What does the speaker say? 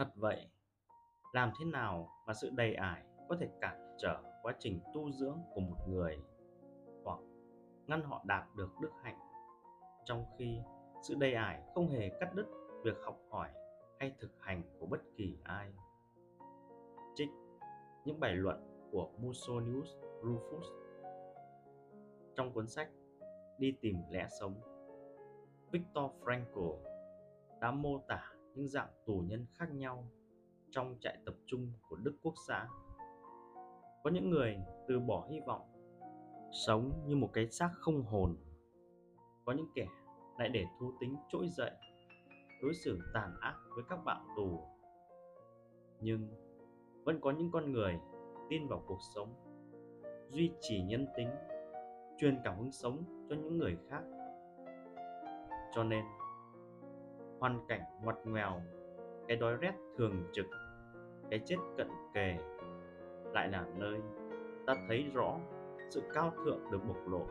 Thật vậy, làm thế nào mà sự đầy ải có thể cản trở quá trình tu dưỡng của một người hoặc ngăn họ đạt được đức hạnh trong khi sự đầy ải không hề cắt đứt việc học hỏi hay thực hành của bất kỳ ai. Trích những bài luận của Musonius Rufus trong cuốn sách Đi tìm lẽ sống. Victor Frankl đã mô tả những dạng tù nhân khác nhau trong trại tập trung của Đức Quốc xã. Có những người từ bỏ hy vọng, sống như một cái xác không hồn. Có những kẻ lại để thú tính trỗi dậy, đối xử tàn ác với các bạn tù. Nhưng vẫn có những con người tin vào cuộc sống, duy trì nhân tính, truyền cảm hứng sống cho những người khác. Cho nên, hoàn cảnh ngoặt nghèo, cái đói rét thường trực, cái chết cận kề lại là nơi ta thấy rõ sự cao thượng được bộc lộ.